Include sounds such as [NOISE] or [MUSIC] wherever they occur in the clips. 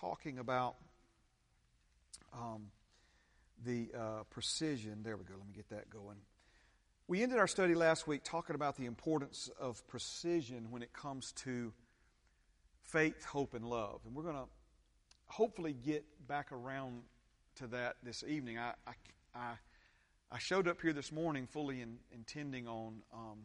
talking about um, the uh, precision. There we go. Let me get that going. We ended our study last week talking about the importance of precision when it comes to faith, hope, and love. And we're going to hopefully get back around to that this evening. I, I, I, I showed up here this morning fully in, intending on um,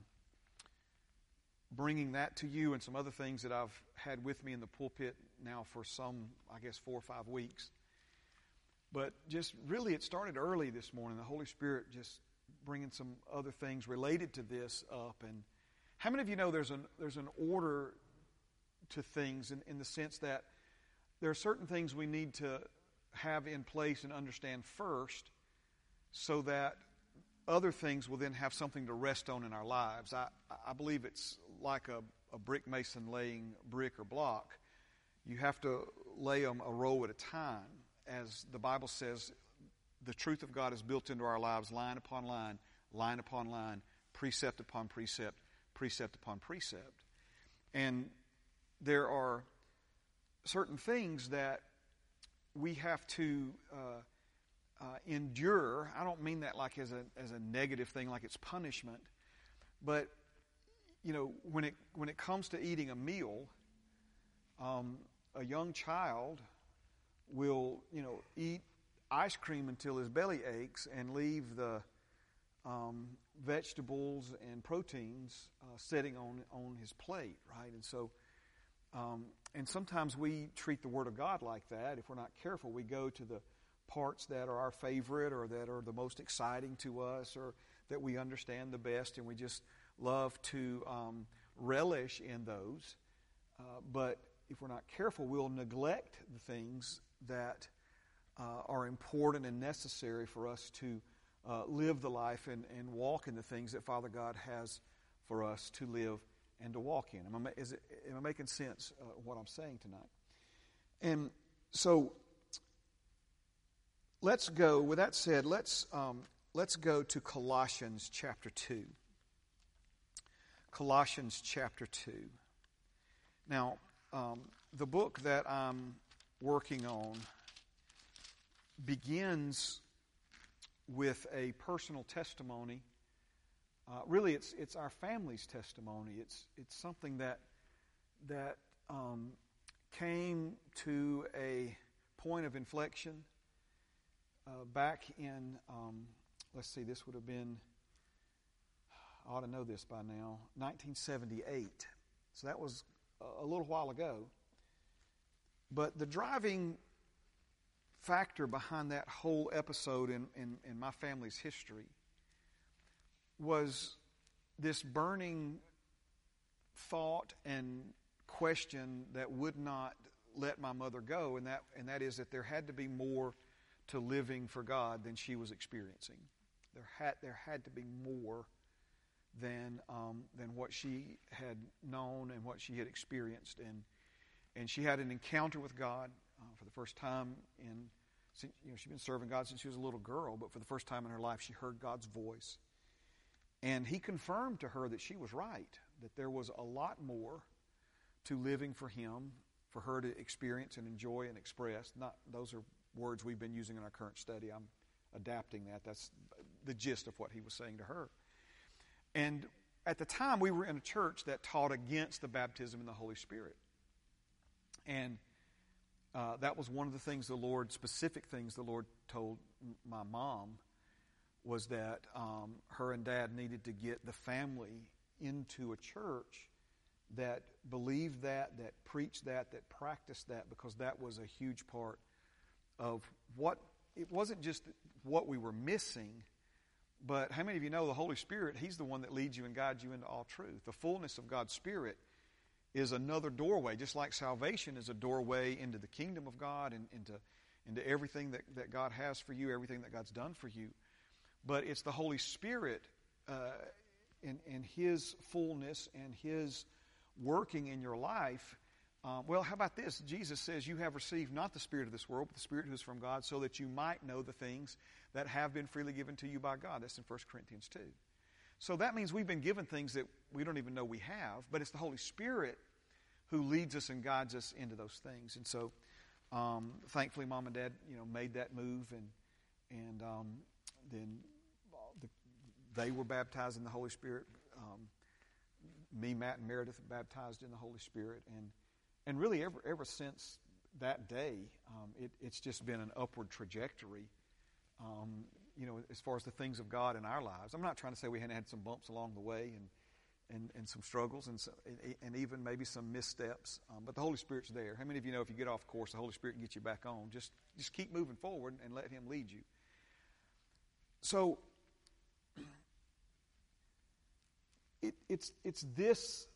bringing that to you and some other things that I've had with me in the pulpit now for some, I guess, four or five weeks. But just really, it started early this morning. The Holy Spirit just bringing some other things related to this up. And how many of you know there's an, there's an order to things in, in the sense that there are certain things we need to have in place and understand first so that other things will then have something to rest on in our lives. I, I believe it's like a, a brick mason laying brick or block. You have to lay them a row at a time. As the Bible says, the truth of God is built into our lives line upon line, line upon line, precept upon precept, precept upon precept. And there are certain things that we have to uh, uh, endure. I don't mean that like as a, as a negative thing, like it's punishment. But, you know, when it, when it comes to eating a meal, um, a young child will, you know, eat ice cream until his belly aches and leave the um, vegetables and proteins uh, sitting on, on his plate, right? And so, um, and sometimes we treat the Word of God like that. If we're not careful, we go to the parts that are our favorite or that are the most exciting to us or that we understand the best, and we just love to um, relish in those. Uh, but if we're not careful, we'll neglect the things that uh, are important and necessary for us to uh, live the life and, and walk in the things that Father God has for us to live and to walk in. Am I, it, am I making sense uh, what I'm saying tonight? And so let's go, with that said, let's, um, let's go to Colossians chapter 2. Colossians chapter 2. Now, um, the book that I'm working on begins with a personal testimony. Uh, really, it's it's our family's testimony. It's it's something that that um, came to a point of inflection uh, back in. Um, let's see, this would have been. I ought to know this by now. 1978. So that was a little while ago. But the driving factor behind that whole episode in, in, in my family's history was this burning thought and question that would not let my mother go, and that, and that is that there had to be more to living for God than she was experiencing. There had, there had to be more than, um, than what she had known and what she had experienced. And, and she had an encounter with God uh, for the first time in you know, she'd been serving God since she was a little girl, but for the first time in her life, she heard God's voice. And he confirmed to her that she was right, that there was a lot more to living for him, for her to experience and enjoy and express. Not those are words we've been using in our current study. I'm adapting that. That's the gist of what he was saying to her. And at the time, we were in a church that taught against the baptism in the Holy Spirit. And uh, that was one of the things the Lord, specific things the Lord told my mom, was that um, her and dad needed to get the family into a church that believed that, that preached that, that practiced that, because that was a huge part of what, it wasn't just what we were missing, but how many of you know the Holy Spirit, He's the one that leads you and guides you into all truth. The fullness of God's Spirit is another doorway, just like salvation is a doorway into the kingdom of God and into, into everything that, that God has for you, everything that God's done for you. But it's the Holy Spirit uh, in, in His fullness and His working in your life. Um, well, how about this? Jesus says, You have received not the Spirit of this world, but the Spirit who is from God, so that you might know the things that have been freely given to you by God. That's in 1 Corinthians 2. So that means we've been given things that we don't even know we have, but it's the Holy Spirit who leads us and guides us into those things. And so Um, thankfully, mom and dad, you know, made that move, and and um, then the, they were baptized in the Holy Spirit. Um, me, Matt, and Meredith baptized in the Holy Spirit, and and really ever ever since that day, um, it, it's just been an upward trajectory. Um, you know, as far as the things of God in our lives. I'm not trying to say we hadn't had some bumps along the way and and, and some struggles and, so, and even maybe some missteps. Um, but the Holy Spirit's there. How many of you know if you get off course, the Holy Spirit can get you back on? Just just keep moving forward and let Him lead you. So it, it's it's this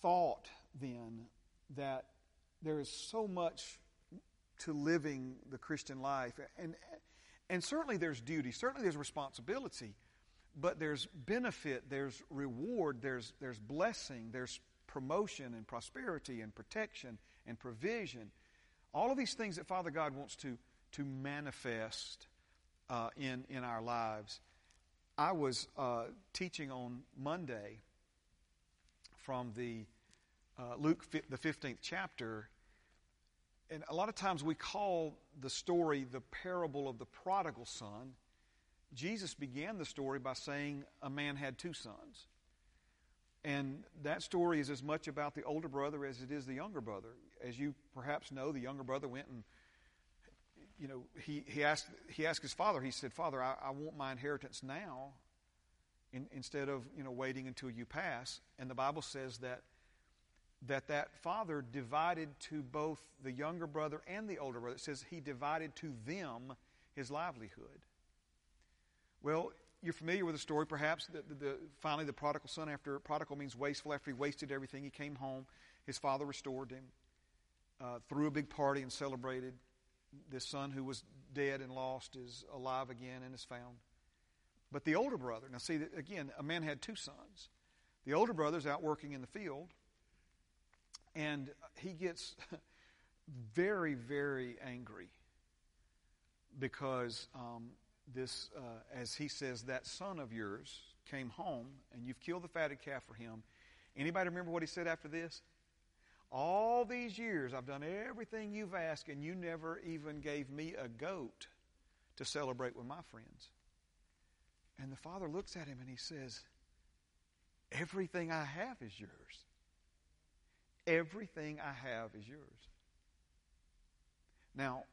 thought then that there is so much to living the Christian life, and and certainly there's duty, certainly there's responsibility but there's benefit, there's reward, there's, there's blessing, there's promotion and prosperity and protection and provision. All of these things that Father God wants to, to manifest uh, in, in our lives. I was uh, teaching on Monday from the uh, Luke, the 15th chapter. And a lot of times we call the story the parable of the prodigal son Jesus began the story by saying a man had two sons. And that story is as much about the older brother as it is the younger brother. As you perhaps know, the younger brother went and, you know, he, he, asked, he asked his father, he said, Father, I, I want my inheritance now in, instead of, you know, waiting until you pass. And the Bible says that that that father divided to both the younger brother and the older brother. It says he divided to them his livelihood. Well, you're familiar with the story, perhaps. The, the, the, finally, the prodigal son, after prodigal means wasteful, after he wasted everything, he came home. His father restored him, uh, threw a big party, and celebrated. This son who was dead and lost is alive again and is found. But the older brother, now see, again, a man had two sons. The older brother's out working in the field, and he gets very, very angry because um, this, uh, as he says, that son of yours came home and you've killed the fatted calf for him. Anybody remember what he said after this? All these years I've done everything you've asked and you never even gave me a goat to celebrate with my friends. And the father looks at him and he says, Everything I have is yours. Everything I have is yours. Now,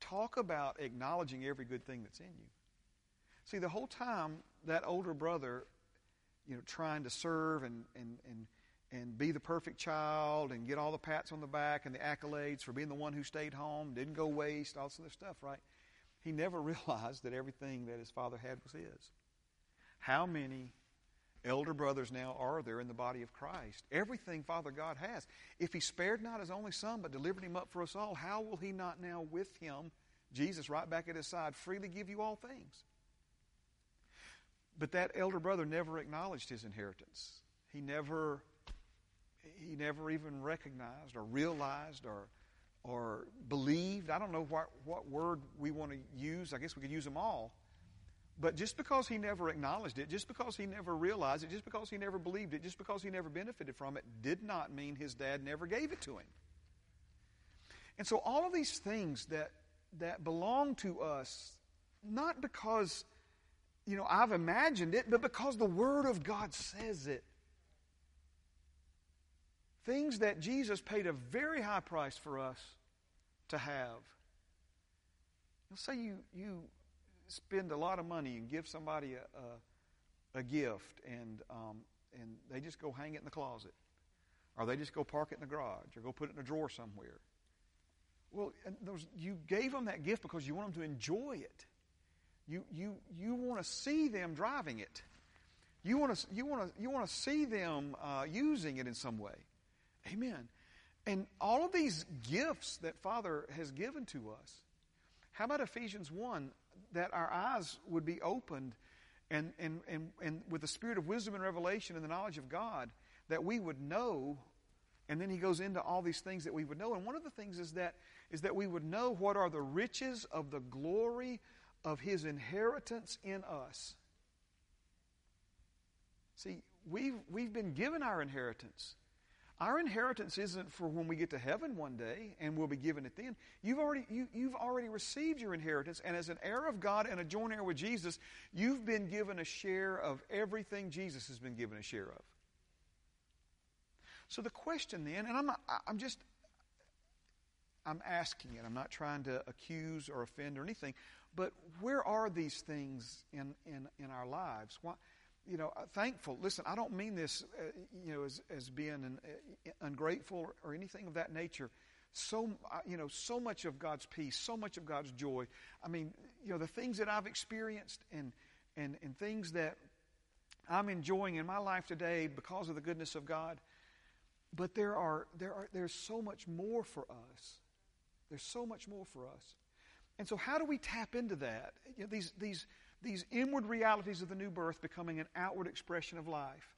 talk about acknowledging every good thing that's in you. See, the whole time that older brother, you know, trying to serve and, and, and, and be the perfect child and get all the pats on the back and the accolades for being the one who stayed home, didn't go waste, all this other stuff, right? He never [LAUGHS] realized that everything that his father had was his. How many elder brothers now are there in the body of Christ? Everything Father God has. If He spared not His only Son, but delivered Him up for us all, how will He not now with Him, Jesus right back at His side, freely give you all things? But that elder brother never acknowledged his inheritance. He never, he never even recognized or realized or, or believed. I don't know what, what word we want to use. I guess we could use them all but just because he never acknowledged it, just because he never realized it, just because he never believed it, just because he never benefited from it, did not mean his dad never gave it to him. And so all of these things that that belong to us, not because you know I've imagined it, but because the Word of God says it. Things that Jesus paid a very high price for us to have. Let's say you you spend a lot of money and give somebody a, a, a gift and, um, and they just go hang it in the closet or they just go park it in the garage or go put it in a drawer somewhere. Well, those, you gave them that gift because you want them to enjoy it. You, you, you want to see them driving it. You want to, you want to, you want to see them uh, using it in some way. Amen. And all of these gifts that Father has given to us. How about Ephesians 1? That our eyes would be opened and, and, and, and with the spirit of wisdom and revelation and the knowledge of God, that we would know. And then he goes into all these things that we would know. And one of the things is that, is that we would know what are the riches of the glory of his inheritance in us. See, we've, we've been given our inheritance. Our inheritance isn't for when we get to heaven one day and we'll be given it then. You've already, you, you've already received your inheritance, and as an heir of God and a joint heir with Jesus, you've been given a share of everything Jesus has been given a share of. So the question then, and I'm, not, I'm just, I'm asking it. I'm not trying to accuse or offend or anything, but where are these things in, in, in our lives? Why, you know, uh, thankful. Listen, I don't mean this, uh, you know, as, as being an, uh, ungrateful or, anything of that nature. So, uh, you know, so much of God's peace, so much of God's joy. I mean, you know, the things that I've experienced and, and, and things that I'm enjoying in my life today because of the goodness of God. But there are, there are, there's so much more for us. There's so much more for us. And so, how do we tap into that? You know, these, these, these inward realities of the new birth becoming an outward expression of life.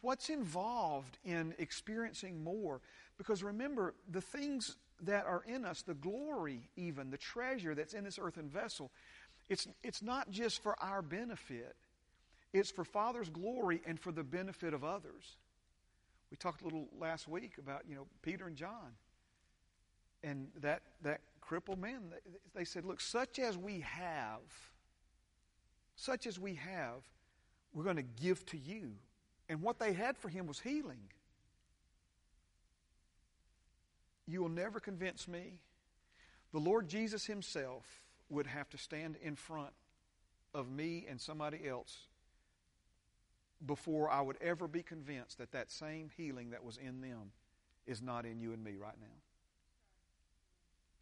What's involved in experiencing more? Because remember, the things that are in us, the glory, even, the treasure that's in this earthen vessel, it's, it's not just for our benefit, it's for Father's glory and for the benefit of others. We talked a little last week about, you know, Peter and John. And that, that crippled man, they said, Look, such as we have, such as we have, we're going to give to you. And what they had for him was healing. You will never convince me. The Lord Jesus Himself would have to stand in front of me and somebody else before I would ever be convinced that that same healing that was in them is not in you and me right now.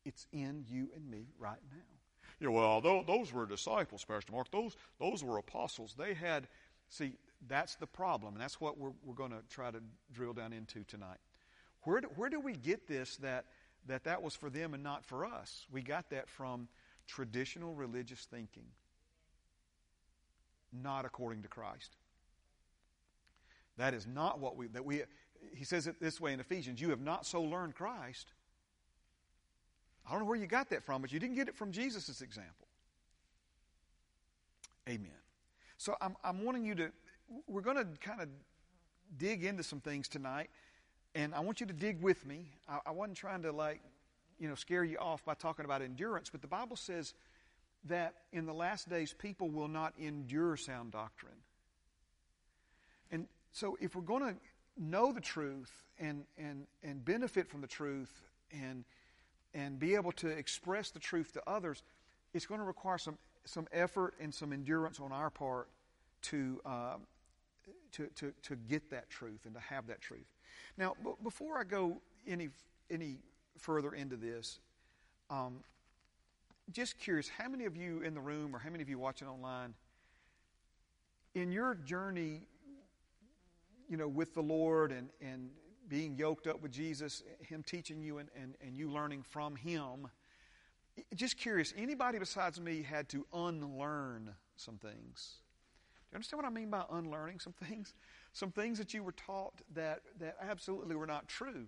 It's in you and me right now. You know, well, those were disciples, Pastor Mark. Those, those were apostles. They had, see, that's the problem, and that's what we're, we're going to try to drill down into tonight. Where do, where do we get this that, that that was for them and not for us? We got that from traditional religious thinking, not according to Christ. That is not what we, that we, he says it this way in Ephesians, you have not so learned Christ I don't know where you got that from, but you didn't get it from Jesus' example. Amen. So I'm, I'm wanting you to, we're going to kind of dig into some things tonight, and I want you to dig with me. I, I wasn't trying to, like, you know, scare you off by talking about endurance, but the Bible says that in the last days people will not endure sound doctrine. And so if we're going to know the truth and, and, and benefit from the truth and and be able to express the truth to others, it's going to require some, some effort and some endurance on our part to, uh, to, to, to get that truth and to have that truth. Now, b- before I go any, any further into this, um, just curious, how many of you in the room or how many of you watching online, in your journey, you know, with the Lord and, and being yoked up with Jesus, Him teaching you and, and, and you learning from Him. Just curious, anybody besides me had to unlearn some things? Do you understand what I mean by unlearning some things? Some things that you were taught that, that absolutely were not true.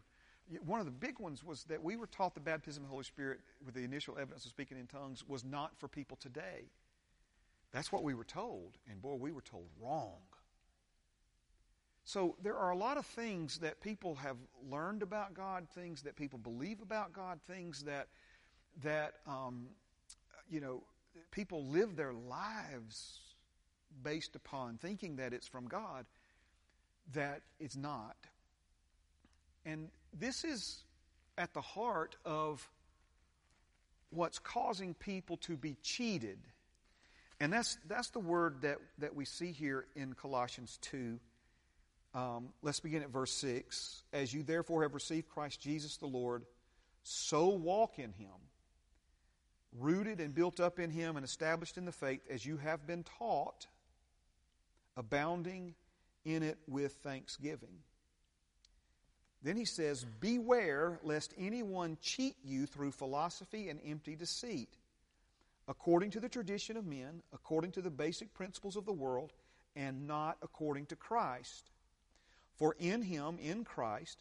One of the big ones was that we were taught the baptism of the Holy Spirit with the initial evidence of speaking in tongues was not for people today. That's what we were told. And boy, we were told wrong. So there are a lot of things that people have learned about God, things that people believe about God, things that that um, you know people live their lives based upon thinking that it's from God, that it's not. And this is at the heart of what's causing people to be cheated. And that's, that's the word that, that we see here in Colossians 2 um, let's begin at verse 6. As you therefore have received Christ Jesus the Lord, so walk in him, rooted and built up in him and established in the faith as you have been taught, abounding in it with thanksgiving. Then he says, Beware lest anyone cheat you through philosophy and empty deceit, according to the tradition of men, according to the basic principles of the world, and not according to Christ. For in him, in Christ,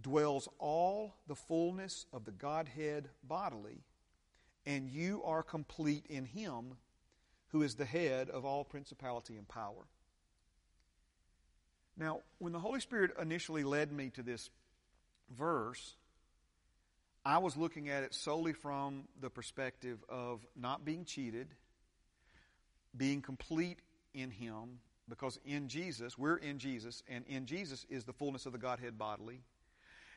dwells all the fullness of the Godhead bodily, and you are complete in him who is the head of all principality and power. Now, when the Holy Spirit initially led me to this verse, I was looking at it solely from the perspective of not being cheated, being complete in Him, because in Jesus, we're in Jesus, and in Jesus is the fullness of the Godhead bodily.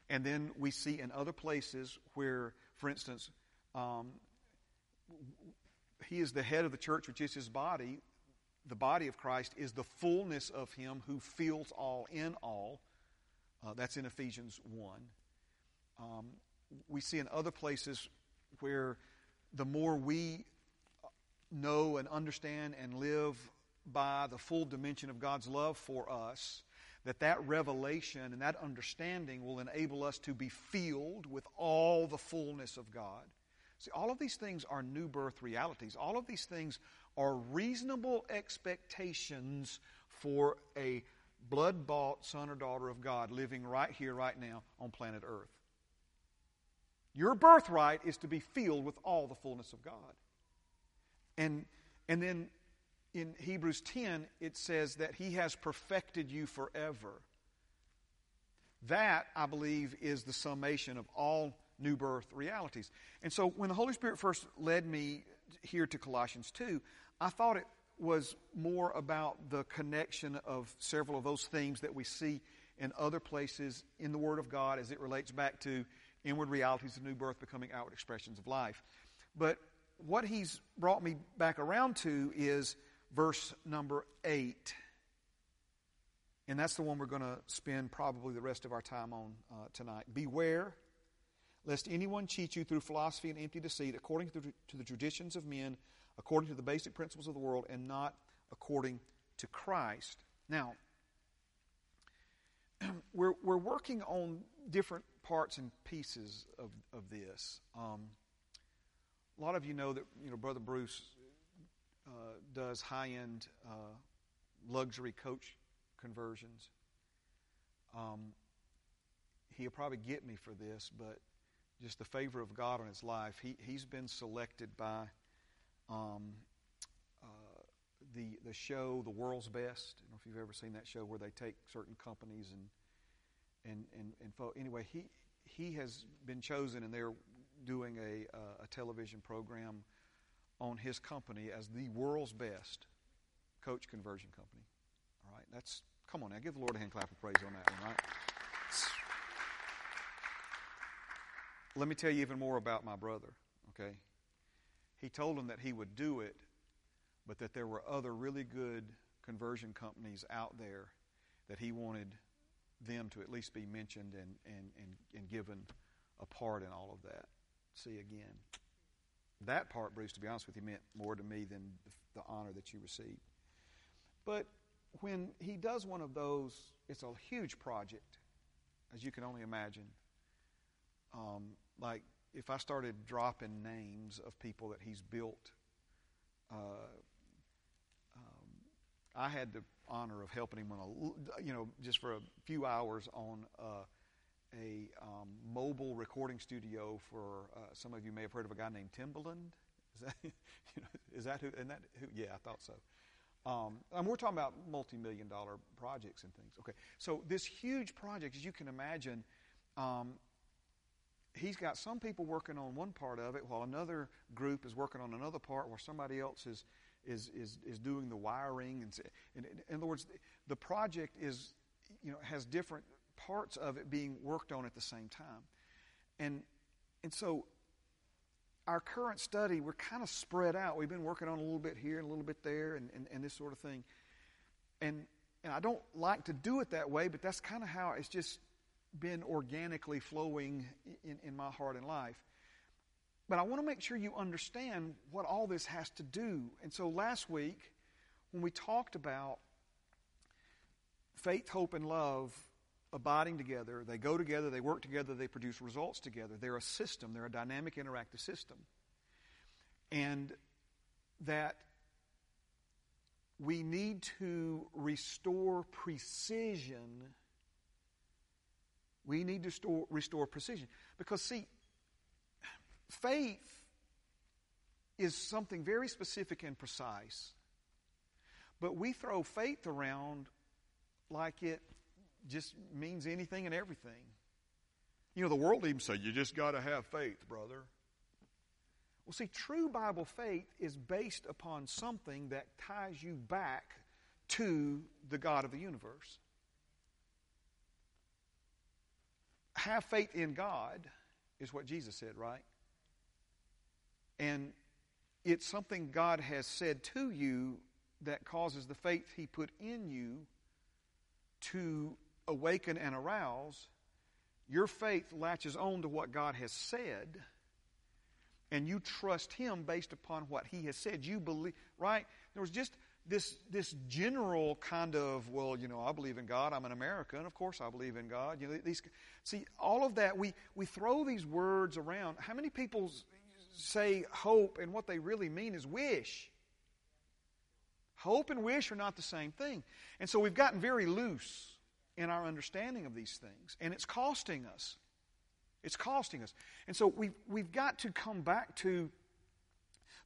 And then we see in other places where, for instance, um, He is the head of the church, which is His body the body of Christ is the fullness of Him who fills all in all. Uh, that's in Ephesians 1. Um, we see in other places where the more we know and understand and live by the full dimension of God's love for us, that that revelation and that understanding will enable us to be filled with all the fullness of God. See, all of these things are new birth realities. All of these things are reasonable expectations for a blood bought son or daughter of God living right here, right now on planet Earth. Your birthright is to be filled with all the fullness of God. And, and then in Hebrews 10, it says that He has perfected you forever. That, I believe, is the summation of all new birth realities. And so when the Holy Spirit first led me here to Colossians 2, I thought it was more about the connection of several of those themes that we see in other places in the Word of God as it relates back to inward realities of new birth becoming outward expressions of life. But what he's brought me back around to is verse number 8. And that's the one we're going to spend probably the rest of our time on uh, tonight. Beware lest anyone cheat you through philosophy and empty deceit, according to the, to the traditions of men, according to the basic principles of the world, and not according to Christ. Now, [CLEARS THROAT] we're, we're working on different parts and pieces of, of this. Um, a lot of you know that you know Brother Bruce uh, does high end uh, luxury coach conversions. Um, he'll probably get me for this, but just the favor of God on his life, he, he's been selected by um, uh, the, the show, The World's Best. I don't know if you've ever seen that show where they take certain companies and, and, and, and fo- anyway, he, he has been chosen and they're doing a, uh, a television program on his company as the world's best coach conversion company. All right, that's, come on now, give the Lord a hand clap of praise on that one, right? Let me tell you even more about my brother, okay? He told him that he would do it, but that there were other really good conversion companies out there that he wanted them to at least be mentioned and, and, and, and given a part in all of that. See again. That part, Bruce, to be honest with you, meant more to me than the, honor that you received. But when he does one of those, it's a huge project, as you can only imagine. Um, like if I started dropping names of people that he's built, uh, um, I had the honor of helping him on a, you know, just for a few hours on uh, a um, mobile recording studio for uh, some of you may have heard of a guy named Timbaland. Is that, [LAUGHS] you know, is that who? And that who? Yeah, I thought so. Um, and we're talking about multi-million dollar projects and things. Okay, so this huge project, as you can imagine, um, he's got some people working on one part of it while another group is working on another part where somebody else is is is, is doing the wiring and in, in other words the project is you know has different parts of it being worked on at the same time and and so our current study we're kind of spread out we've been working on a little bit here and a little bit there and, and, and this sort of thing and and I don't like to do it that way but that's kind of how it's just been organically flowing in, in my heart and life. But I want to make sure you understand what all this has to do. And so last week, when we talked about faith, hope, and love abiding together, they go together, they work together, they produce results together. They're a system, they're a dynamic, interactive system. And that we need to restore precision we need to store, restore precision. Because, see, faith is something very specific and precise. But we throw faith around like it just means anything and everything. You know, the world even say, you just got to have faith, brother. Well, see, true Bible faith is based upon something that ties you back to the God of the universe. Have faith in God is what Jesus said, right? And it's something God has said to you that causes the faith He put in you to awaken and arouse. Your faith latches on to what God has said, and you trust Him based upon what He has said. You believe, right? There was just this, this general kind of, well, you know, I believe in God. I'm an American. Of course I believe in God. You know, these, see, all of that, we, we throw these words around. How many people say hope and what they really mean is wish? Hope and wish are not the same thing. And so we've gotten very loose in our understanding of these things, and it's costing us. It's costing us. And so we've, we've got to come back to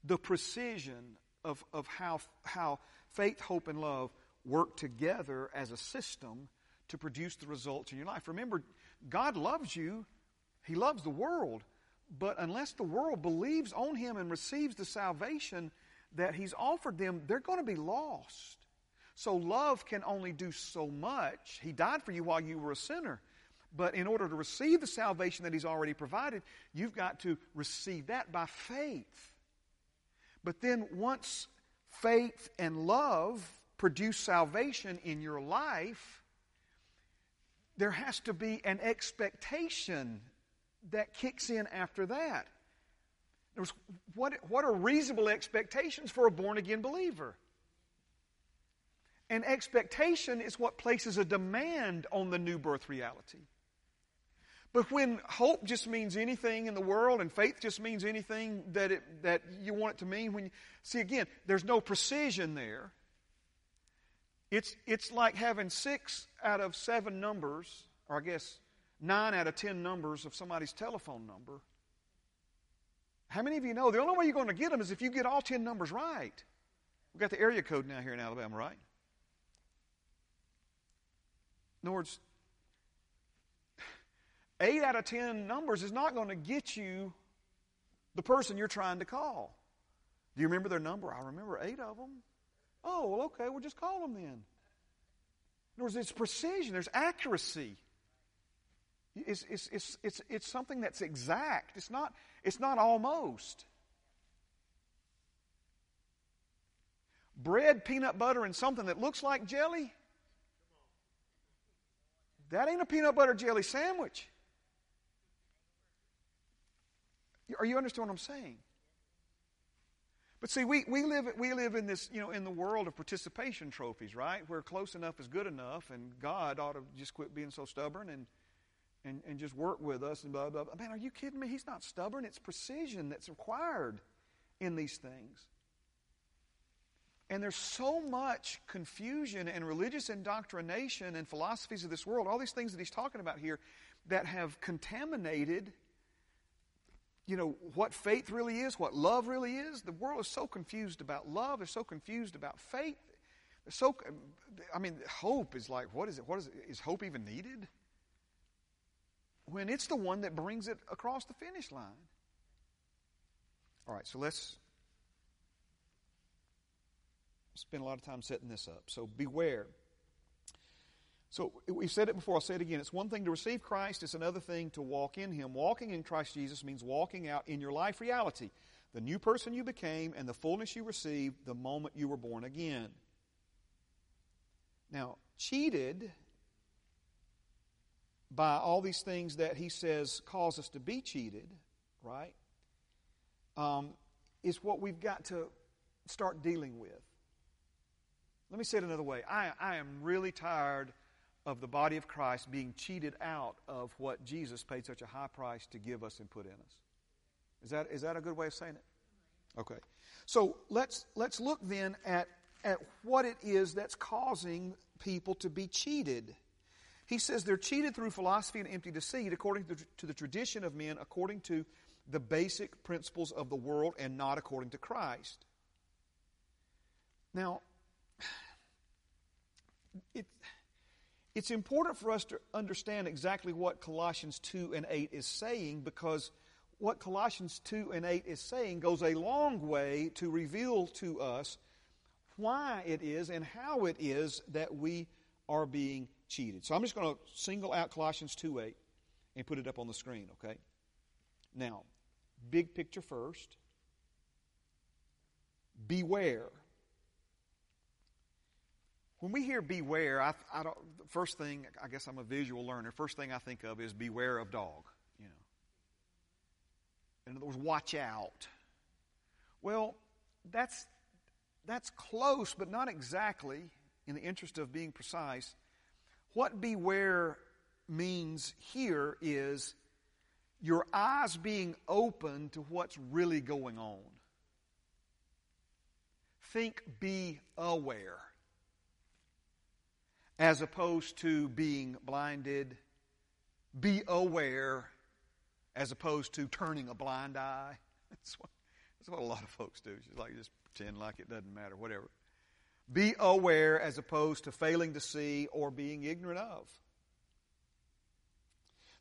the precision of, of how, how faith, hope, and love work together as a system to produce the results in your life. Remember, God loves you, He loves the world, but unless the world believes on Him and receives the salvation that He's offered them, they're going to be lost. So love can only do so much. He died for you while you were a sinner. But in order to receive the salvation that He's already provided, you've got to receive that by faith. But then once faith and love produce salvation in your life, there has to be an expectation that kicks in after that. What, what are reasonable expectations for a born again believer? And expectation is what places a demand on the new birth reality. But when hope just means anything in the world and faith just means anything that, it, that you want it to mean, when you, see again, there's no precision there. It's, it's like having six out of seven numbers, or I guess nine out of ten numbers of somebody's telephone number. How many of you know the only way you're going to get them is if you get all ten numbers right? We've got the area code now here in Alabama, right? In other words, eight out of ten numbers is not going to get you the person you're trying to call. Do you remember their number? I remember eight of them. Oh, well, okay, we'll just call them then. In other words, it's precision, there's accuracy. It's, it's, it's, it's, it's something that's exact. It's not, it's not almost. Bread, peanut butter, and something that looks like jelly, that ain't a peanut butter jelly sandwich. Are you understand what I'm saying? But see, we, we, live, we live in this, you know, in the world of participation trophies, right? Where close enough is good enough, and God ought to just quit being so stubborn and, and, and just work with us and blah, blah, blah. Man, are you kidding me? He's not stubborn. It's precision that's required in these things. And there's so much confusion and religious indoctrination and philosophies of this world, all these things that he's talking about here, that have contaminated you know, what faith really is, what love really is. The world is so confused about love. They're so confused about faith. They're so, I mean, hope is like, what is it? What is it? Is hope even needed? When it's the one that brings it across the finish line. All right, so let's spend a lot of time setting this up. So beware. So we've said it before, I'll say it again. It's one thing to receive Christ, it's another thing to walk in Him. Walking in Christ Jesus means walking out in your life reality, the new person you became and the fullness you received the moment you were born again. Now, cheated by all these things that He says cause us to be cheated, right, um, is what we've got to start dealing with. Let me say it another way. I, I am really tired of the body of Christ being cheated out of what Jesus paid such a high price to give us and put in us. Is that, is that a good way of saying it? Okay. So let's, let's look then at, at what it is that's causing people to be cheated. He says they're cheated through philosophy and empty deceit according to, to the tradition of men, according to the basic principles of the world, and not according to Christ. Now, it, it's important for us to understand exactly what Colossians 2 and 8 is saying because what Colossians 2 and 8 is saying goes a long way to reveal to us why it is and how it is that we are being cheated. So I'm just going to single out Colossians 2 8 and put it up on the screen, okay? Now, big picture first. Beware when we hear beware, I, I don't, first thing, I guess I'm a visual learner. First thing I think of is beware of dog. You know. In other words, watch out. Well, that's, that's close, but not exactly, in the interest of being precise. What beware means here is your eyes being open to what's really going on. Think be aware as opposed to being blinded. Be aware as opposed to turning a blind eye. [LAUGHS] That's what, that's what a lot of folks do. Just like just pretend like it doesn't matter, whatever. Be aware as opposed to failing to see or being ignorant of.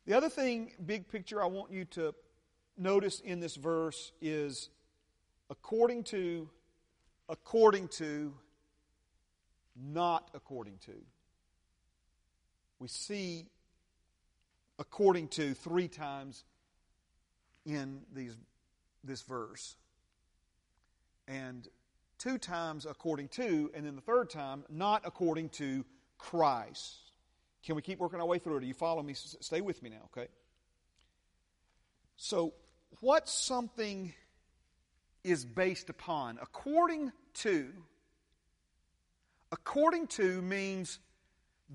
The other thing, big picture, I want you to notice in this verse is according to, according to, not according to we see according to three times in these, this verse. And two times according to, and then the third time, not according to Christ. Can we keep working our way through it? Do you follow me? Stay with me now, okay? So, what something is based upon? According to, according to means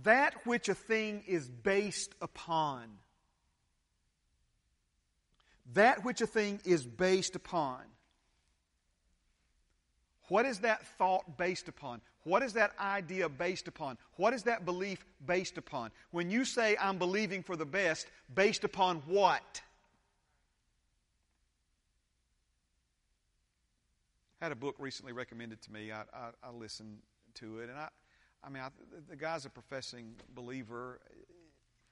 that which a thing is based upon. That which a thing is based upon. What is that thought based upon? What is that idea based upon? What is that belief based upon? When you say, I'm believing for the best, based upon what? I had a book recently recommended to me. I, I, I listened to it, and I, I mean, I, the guy's a professing believer,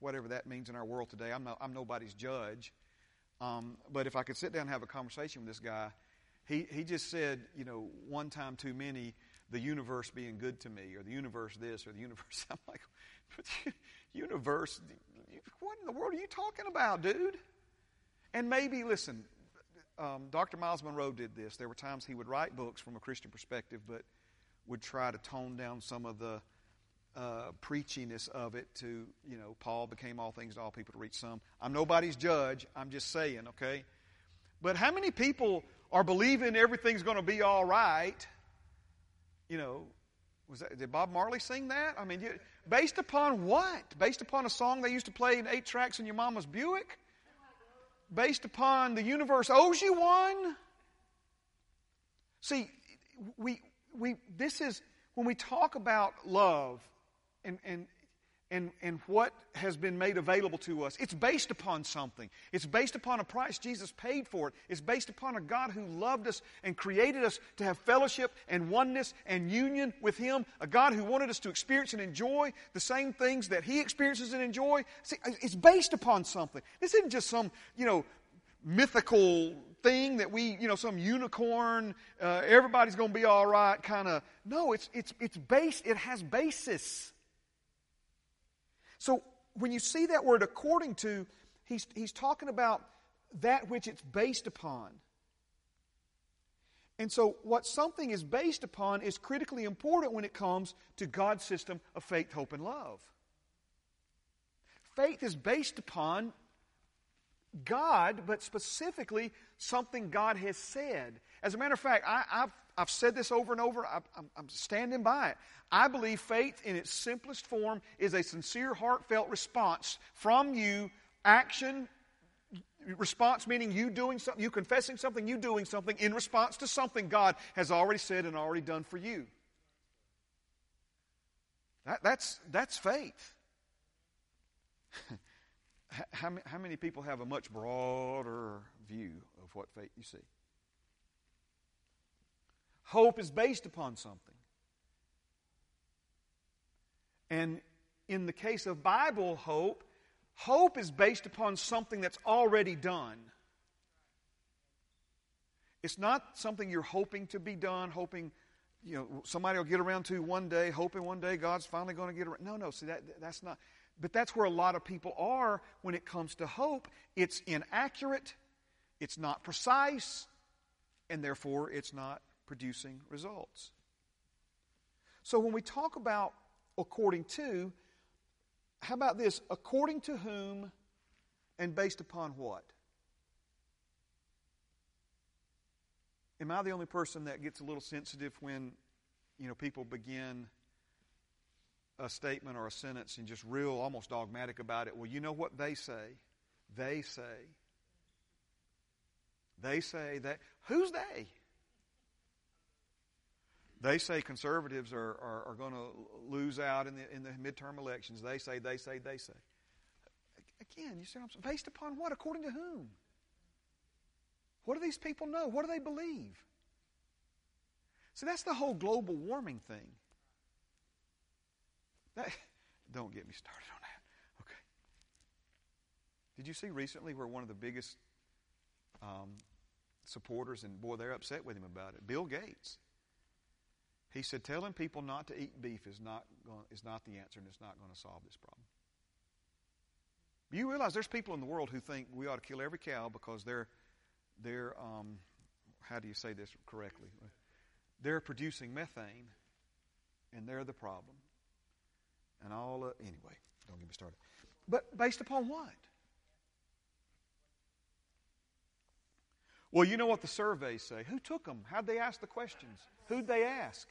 whatever that means in our world today. I'm, I'm nobody's judge. Um, but if I could sit down and have a conversation with this guy, he, he just said, you know, one time too many, the universe being good to me, or the universe this, or the universe. [LAUGHS] I'm like, universe? What in the world are you talking about, dude? And maybe, listen, um, Dr. Myles Munroe did this. There were times he would write books from a Christian perspective, but would try to tone down some of the uh, preachiness of it to, you know, Paul became all things to all people to reach some. I'm nobody's judge. I'm just saying, okay? But how many people are believing everything's going to be all right? You know, was that, did Bob Marley sing that? I mean, you, based upon what? Based upon a song they used to play in eight tracks in your mama's Buick? Based upon the universe owes you one? See, we, we, this is, when we talk about love and, and, and, and what has been made available to us, it's based upon something. It's based upon a price Jesus paid for it. It's based upon a God who loved us and created us to have fellowship and oneness and union with Him. A God who wanted us to experience and enjoy the same things that He experiences and enjoy. See, it's based upon something. This isn't just some, you know, mythical thing that we, you know, some unicorn, uh, everybody's going to be all right kind of. No, it's, it's, it's based, it has basis. So when you see that word according to, he's, he's talking about that which it's based upon. And so, what something is based upon is critically important when it comes to God's system of faith, hope, and love. Faith is based upon God, but specifically something God has said. As a matter of fact, I, have I've said this over and over. I, I'm, I'm standing by it. I believe faith in its simplest form is a sincere, heartfelt response from you, action, response meaning you doing something, you confessing something, you doing something in response to something God has already said and already done for you. That, that's, that's faith. [LAUGHS] how, how many people have a much broader view of what faith you see? Hope is based upon something. And in the case of Bible hope, hope is based upon something that's already done. It's not something you're hoping to be done, hoping you know somebody will get around to one day, hoping one day God's finally going to get around. No, no, see that that's not. But that's where a lot of people are when it comes to hope. It's inaccurate, it's not precise, and therefore it's not producing results. So when we talk about according to, how about this? According to whom and based upon what? Am I the only person that gets a little sensitive when, you know, people begin a statement or a sentence and just real, almost dogmatic about it? Well, you know what they say? They say. They say that. Who's they? They say conservatives are, are, are going to lose out in the, in the midterm elections. They say, they say, they say. Again, you see what I'm saying? Based upon what? According to whom? What do these people know? What do they believe? So that's the whole global warming thing. That, don't get me started on that. Okay. Did you see recently where one of the biggest um, supporters, and boy, they're upset with him about it, Bill Gates. He said, telling people not to eat beef is not, going, is not the answer and it's not going to solve this problem. You realize there's people in the world who think we ought to kill every cow because they're, they're um, how do you say this correctly? They're producing methane and they're the problem. And all, uh, anyway, don't get me started. But based upon what? Well, you know what the surveys say. Who took them? How'd they ask the questions? Who'd they ask?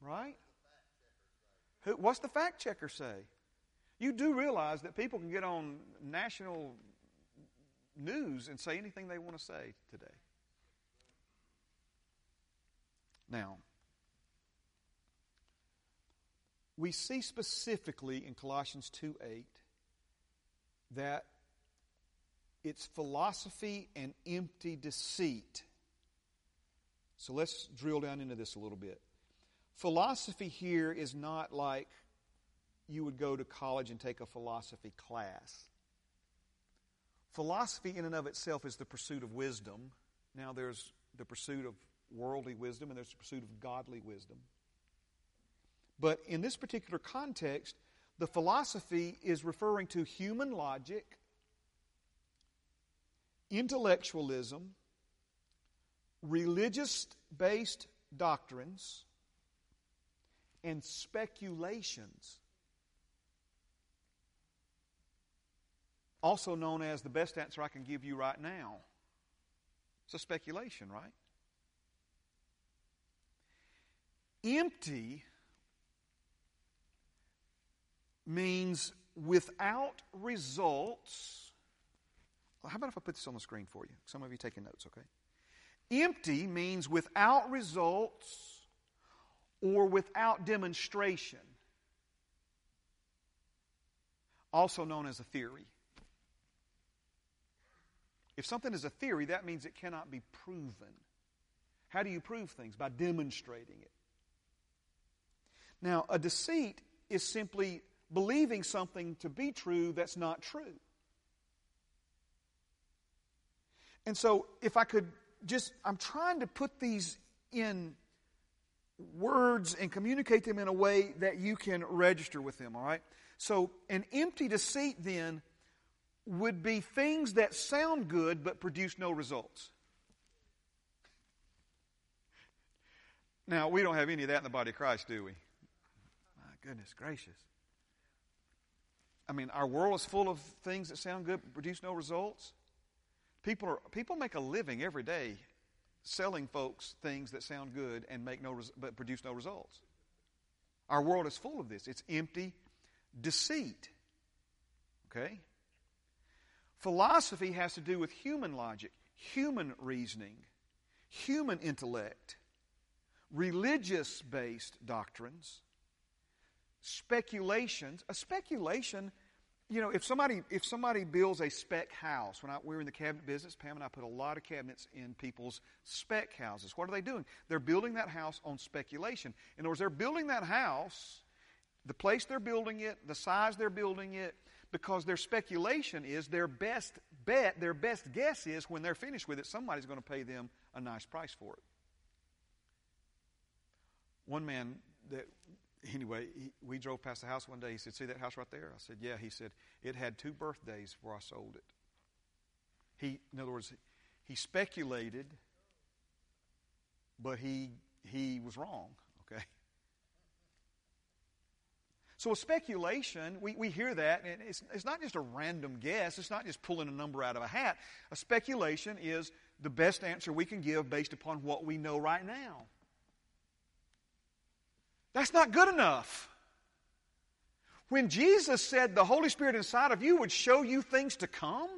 Right? Who, what's the fact checker say? You do realize that people can get on national news and say anything they want to say today. Now, we see specifically in Colossians 2 8 that it's philosophy and empty deceit. So let's drill down into this a little bit. Philosophy here is not like you would go to college and take a philosophy class. Philosophy, in and of itself, is the pursuit of wisdom. Now, there's the pursuit of worldly wisdom and there's the pursuit of godly wisdom. But in this particular context, the philosophy is referring to human logic, intellectualism, religious based doctrines, and speculations. Also known as the best answer I can give you right now. It's a speculation, right? Empty means without results. How about if I put this on the screen for you? Some of you taking notes, okay? Empty means without results or without demonstration, also known as a theory. If something is a theory, that means it cannot be proven. How do you prove things? By demonstrating it. Now, a deceit is simply believing something to be true that's not true. And so, if I could just, I'm trying to put these in words and communicate them in a way that you can register with them, all right? So, an empty deceit then would be things that sound good but produce no results. Now, we don't have any of that in the body of Christ, do we? My goodness gracious. I mean, our world is full of things that sound good but produce no results. People, are, people make a living every day selling folks things that sound good and make no res- but produce no results. Our world is full of this. It's empty deceit. Okay? Philosophy has to do with human logic, human reasoning, human intellect, religious based doctrines, speculations. A speculation you know, if somebody if somebody builds a spec house, when I, we were in the cabinet business, Pam and I put a lot of cabinets in people's spec houses. What are they doing? They're building that house on speculation. In other words, they're building that house, the place they're building it, the size they're building it, because their speculation is their best bet, their best guess is when they're finished with it, somebody's going to pay them a nice price for it. One man that anyway, he, we drove past the house one day. He said, See that house right there? I said, Yeah. He said, It had two birthdays before I sold it. He, in other words, he speculated, but he, he was wrong, okay? So, a speculation, we, we hear that, and it's, it's not just a random guess, it's not just pulling a number out of a hat. A speculation is the best answer we can give based upon what we know right now. That's not good enough. When Jesus said the Holy Spirit inside of you would show you things to come,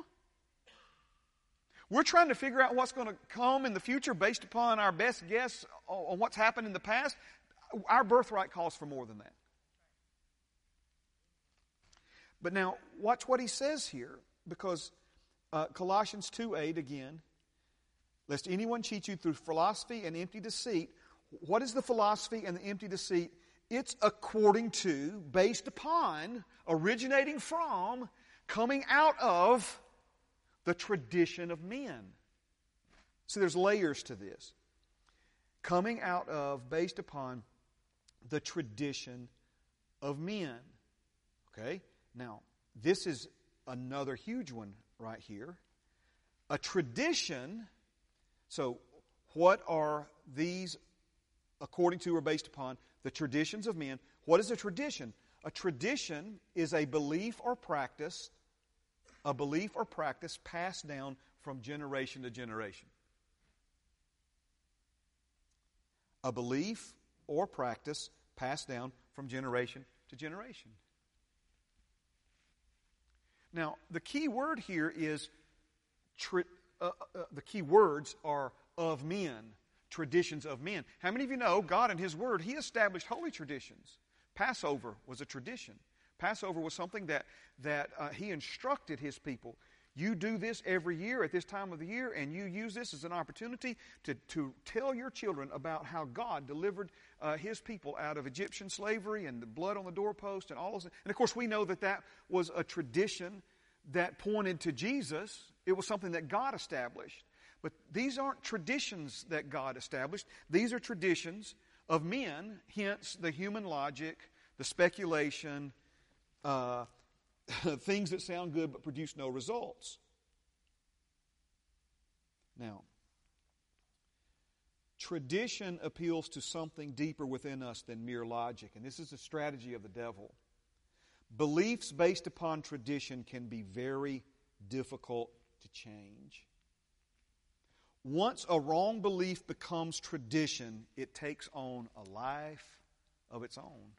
we're trying to figure out what's going to come in the future based upon our best guess on what's happened in the past. Our birthright calls for more than that. But now, watch what he says here, because uh, Colossians 2 8 again, lest anyone cheat you through philosophy and empty deceit, what is the philosophy and the empty deceit? It's according to, based upon, originating from, coming out of the tradition of men. See, there's layers to this. Coming out of, based upon, the tradition of men. Okay? Now, this is another huge one right here. A tradition. So, what are these according to or based upon the traditions of men. What is a tradition? A tradition is a belief or practice, a belief or practice passed down from generation to generation. A belief or practice passed down from generation to generation. Now, the key word here is tri- uh, uh, the key words are of men traditions of men. How many of you know God and His Word, He established holy traditions? Passover was a tradition. Passover was something that, that uh, He instructed His people. You do this every year at this time of the year, and you use this as an opportunity to, to tell your children about how God delivered uh, His people out of Egyptian slavery and the blood on the doorpost and all of those. And of course, we know that that was a tradition that pointed to Jesus. It was something that God established. But these aren't traditions that God established. These are traditions of men, hence the human logic, the speculation, uh, [LAUGHS] things that sound good but produce no results. Now, tradition appeals to something deeper within us than mere logic, and this is a strategy of the devil. Beliefs based upon tradition can be very difficult to change. Once a wrong belief becomes tradition, it takes on a life of its own.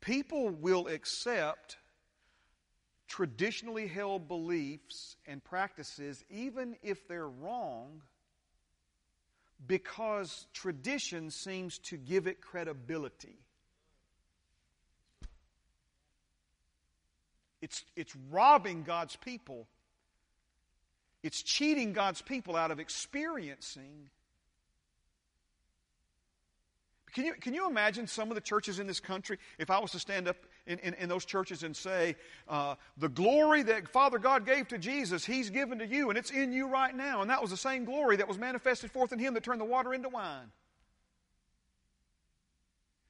People will accept traditionally held beliefs and practices, even if they're wrong, because tradition seems to give it credibility. It's, it's robbing God's people it's cheating God's people out of experiencing. Can you, can you imagine some of the churches in this country if I was to stand up in, in, in those churches and say, uh, the glory that Father God gave to Jesus, He's given to you, and it's in you right now. And that was the same glory that was manifested forth in Him that turned the water into wine.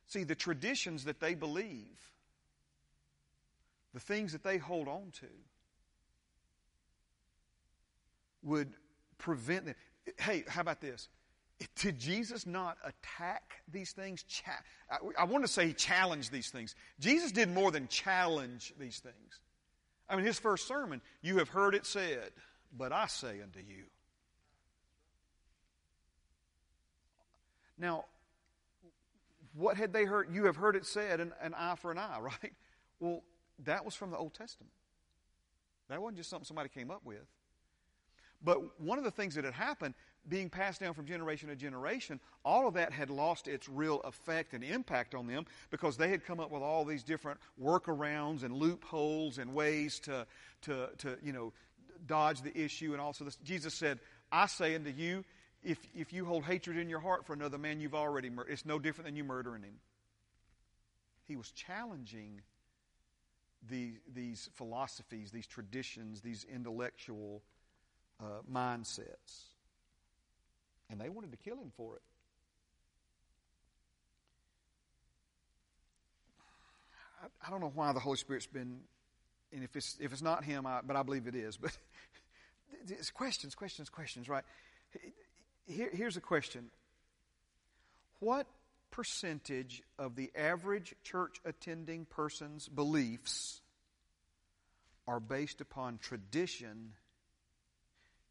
See, the traditions that they believe, the things that they hold on to, would prevent them. Hey, how about this? Did Jesus not attack these things? I, I want to say he challenged these things. Jesus did more than challenge these things. I mean, his first sermon, you have heard it said, but I say unto you. Now, what had they heard? You have heard it said, an, an eye for an eye, [LAUGHS] right? Well, that was from the Old Testament. That wasn't just something somebody came up with. But one of the things that had happened, being passed down from generation to generation, all of that had lost its real effect and impact on them because they had come up with all these different workarounds and loopholes and ways to, to, to you know, dodge the issue and also this. Jesus said, I say unto you, if, if you hold hatred in your heart for another man, you've already murdered. It's no different than you murdering him. He was challenging the, these philosophies, these traditions, these intellectual uh, mindsets. And they wanted to kill him for it. I, I don't know why the Holy Spirit's been, and if it's, if it's not him, I, but I believe it is. But [LAUGHS] it's questions, questions, questions, right? Here, here's a question What percentage of the average church attending person's beliefs are based upon tradition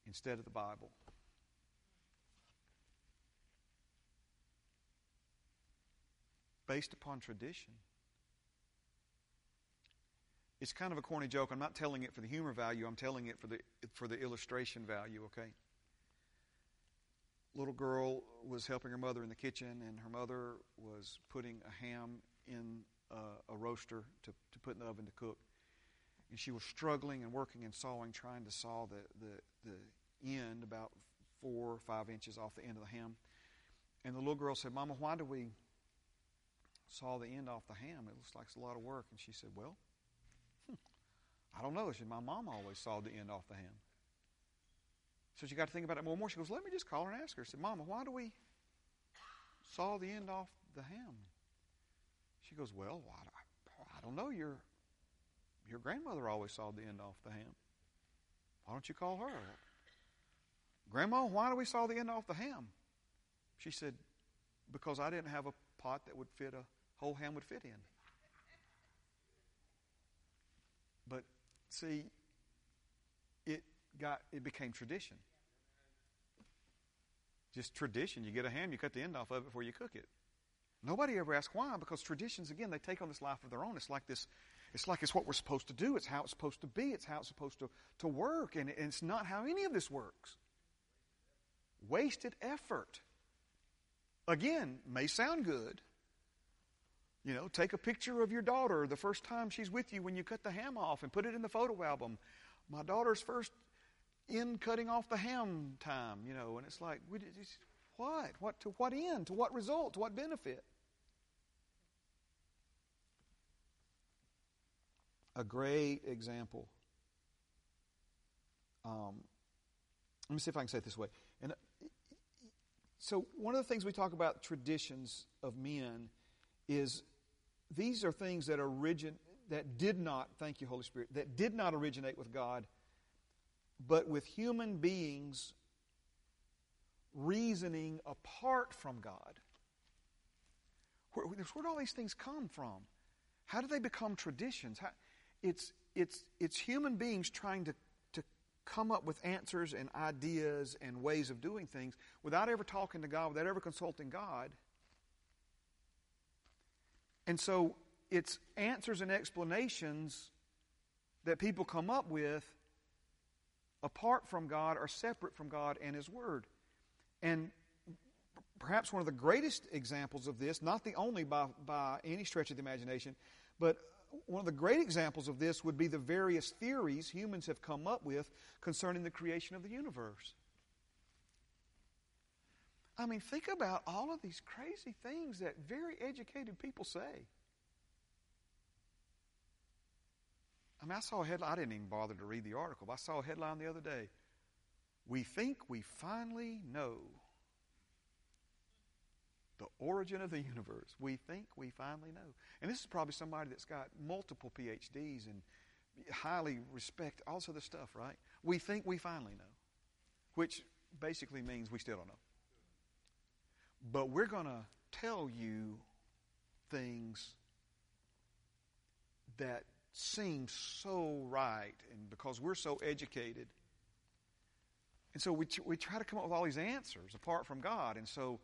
instead of the Bible? Based upon tradition. It's kind of a corny joke. I'm not telling it for the humor value. I'm telling it for the for the illustration value. Okay. Little girl was helping her mother in the kitchen, and her mother was putting a ham in a, a roaster to, to put in the oven to cook. And she was struggling and working and sawing, trying to saw the, the, the end about four or five inches off the end of the ham. And the little girl said, Mama, why do we saw the end off the ham? It looks like it's a lot of work. And she said, Well, hmm, I don't know. She said, My mom always sawed the end off the ham. So she got to think about it more and more. She goes, Let me just call her and ask her. I said, Mama, why do we saw the end off the ham? She goes, Well, I don't know. Your, your grandmother always sawed the end off the ham. Why don't you call her? Grandma, why do we saw the end off the ham? She said, Because I didn't have a pot that would fit a whole ham would fit in. But see, it got it became tradition. Just tradition. You get a ham, you cut the end off of it before you cook it. Nobody ever asks why, because traditions again they take on this life of their own. It's like this. It's like it's what we're supposed to do. It's how it's supposed to be. It's how it's supposed to, to work. And, and it's not how any of this works. Wasted effort. Again, may sound good, you know, take a picture of your daughter the first time she's with you when you cut the ham off and put it in the photo album. My daughter's first in cutting off the ham time, you know, and it's like, what? What to what end? To what result? To what benefit? A great example. Um, let me see if I can say it this way. And so, one of the things we talk about traditions of men is these are things that origin that did not, thank you, Holy Spirit, that did not originate with God, but with human beings reasoning apart from God. Where, where do all these things come from? How do they become traditions? How, it's, it's, it's human beings trying to, to come up with answers and ideas and ways of doing things without ever talking to God, without ever consulting God. And so it's answers and explanations that people come up with apart from God or separate from God and His Word. And perhaps one of the greatest examples of this, not the only by, by any stretch of the imagination, but one of the great examples of this would be the various theories humans have come up with concerning the creation of the universe. I mean, think about all of these crazy things that very educated people say. I mean, I saw a headline. I didn't even bother to read the article, but I saw a headline the other day. We think we finally know the origin of the universe. We think we finally know. And this is probably somebody that's got multiple PhDs and highly respect, all this stuff, right? We think we finally know, which basically means we still don't know. But we're going to tell you things that seem so right, and because we're so educated. And so we, we try to come up with all these answers apart from God. And so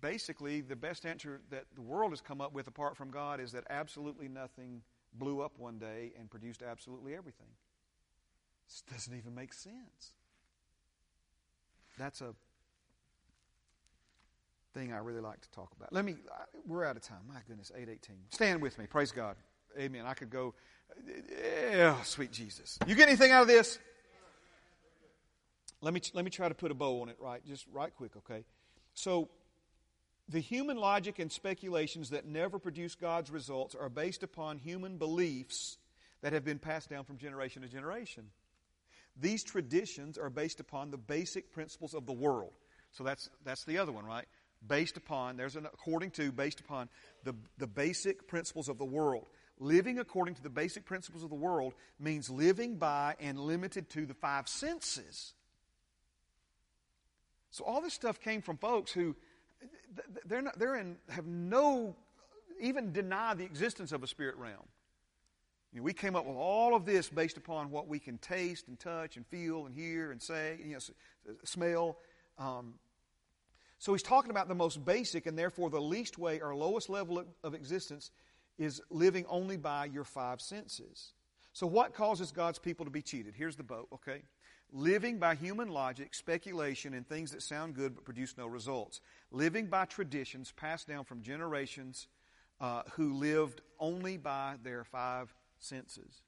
basically, the best answer that the world has come up with apart from God is that absolutely nothing blew up one day and produced absolutely everything. This doesn't even make sense. that's a thing I really like to talk about. Let me, we're out of time. My goodness, 818. Stand with me. Praise God. Amen. I could go, oh, sweet Jesus. You get anything out of this? Let me, let me try to put a bow on it, right? Just right quick, okay? So, the human logic and speculations that never produce God's results are based upon human beliefs that have been passed down from generation to generation. These traditions are based upon the basic principles of the world. So that's, that's the other one, right? Based upon, there's an according to, based upon the, the basic principles of the world. Living according to the basic principles of the world means living by and limited to the five senses. So all this stuff came from folks who they're, not, they're in, have no, even deny the existence of a spirit realm. You know, we came up with all of this based upon what we can taste and touch and feel and hear and say, you know, smell. Um, so he's talking about the most basic and therefore the least way or lowest level of existence is living only by your five senses. So, what causes God's people to be cheated? Here's the boat, okay? Living by human logic, speculation, and things that sound good but produce no results. Living by traditions passed down from generations uh, who lived only by their five senses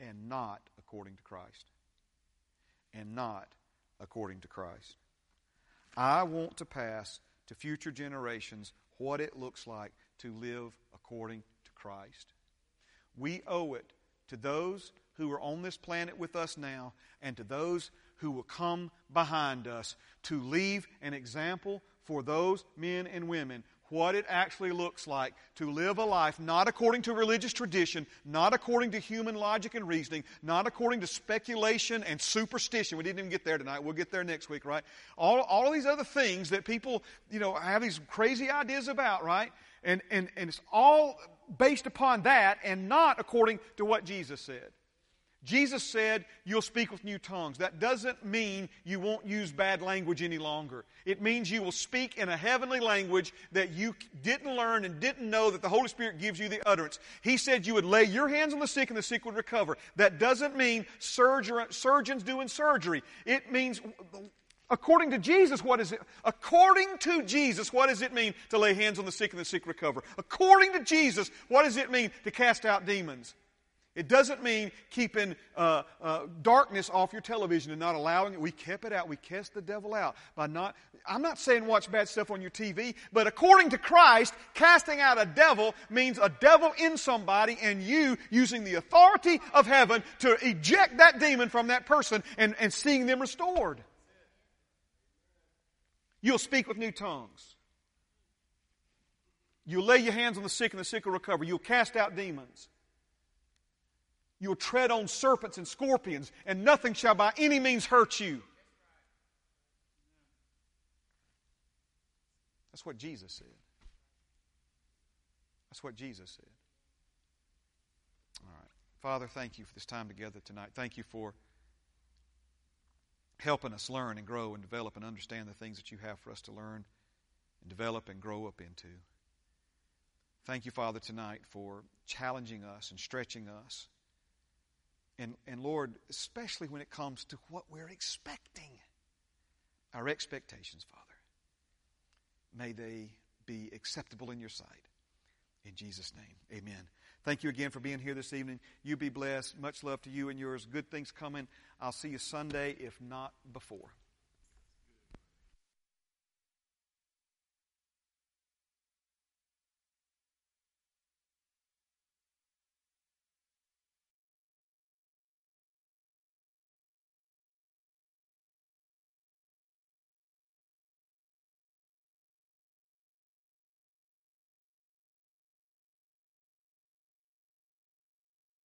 and not according to Christ. And not according to Christ. I want to pass to future generations what it looks like to live according to Christ. We owe it to those who are on this planet with us now and to those who will come behind us to leave an example for those men and women what it actually looks like to live a life not according to religious tradition, not according to human logic and reasoning, not according to speculation and superstition. We didn't even get there tonight. We'll get there next week, right? All, all of these other things that people, you know, have these crazy ideas about, right? And, and, and it's all based upon that and not according to what Jesus said. Jesus said, You'll speak with new tongues. That doesn't mean you won't use bad language any longer. It means you will speak in a heavenly language that you didn't learn and didn't know that the Holy Spirit gives you the utterance. He said you would lay your hands on the sick and the sick would recover. That doesn't mean surgeons doing surgery. It means According to Jesus, what is it? According to Jesus, what does it mean to lay hands on the sick and the sick recover? According to Jesus, what does it mean to cast out demons? It doesn't mean keeping uh, uh, darkness off your television and not allowing it. We kept it out. We cast the devil out by not. I'm not saying watch bad stuff on your TV, but according to Christ, casting out a devil means a devil in somebody and you using the authority of heaven to eject that demon from that person and, and seeing them restored. You'll speak with new tongues. You'll lay your hands on the sick and the sick will recover. You'll cast out demons. You will tread on serpents and scorpions, and nothing shall by any means hurt you. That's what Jesus said. That's what Jesus said. All right. Father, thank you for this time together tonight. Thank you for helping us learn and grow and develop and understand the things that you have for us to learn and develop and grow up into. Thank you, Father, tonight for challenging us and stretching us and, and Lord, especially when it comes to what we're expecting, our expectations, Father, may they be acceptable in your sight. In Jesus' name, amen. Thank you again for being here this evening. You be blessed. Much love to you and yours. Good things coming. I'll see you Sunday, if not before.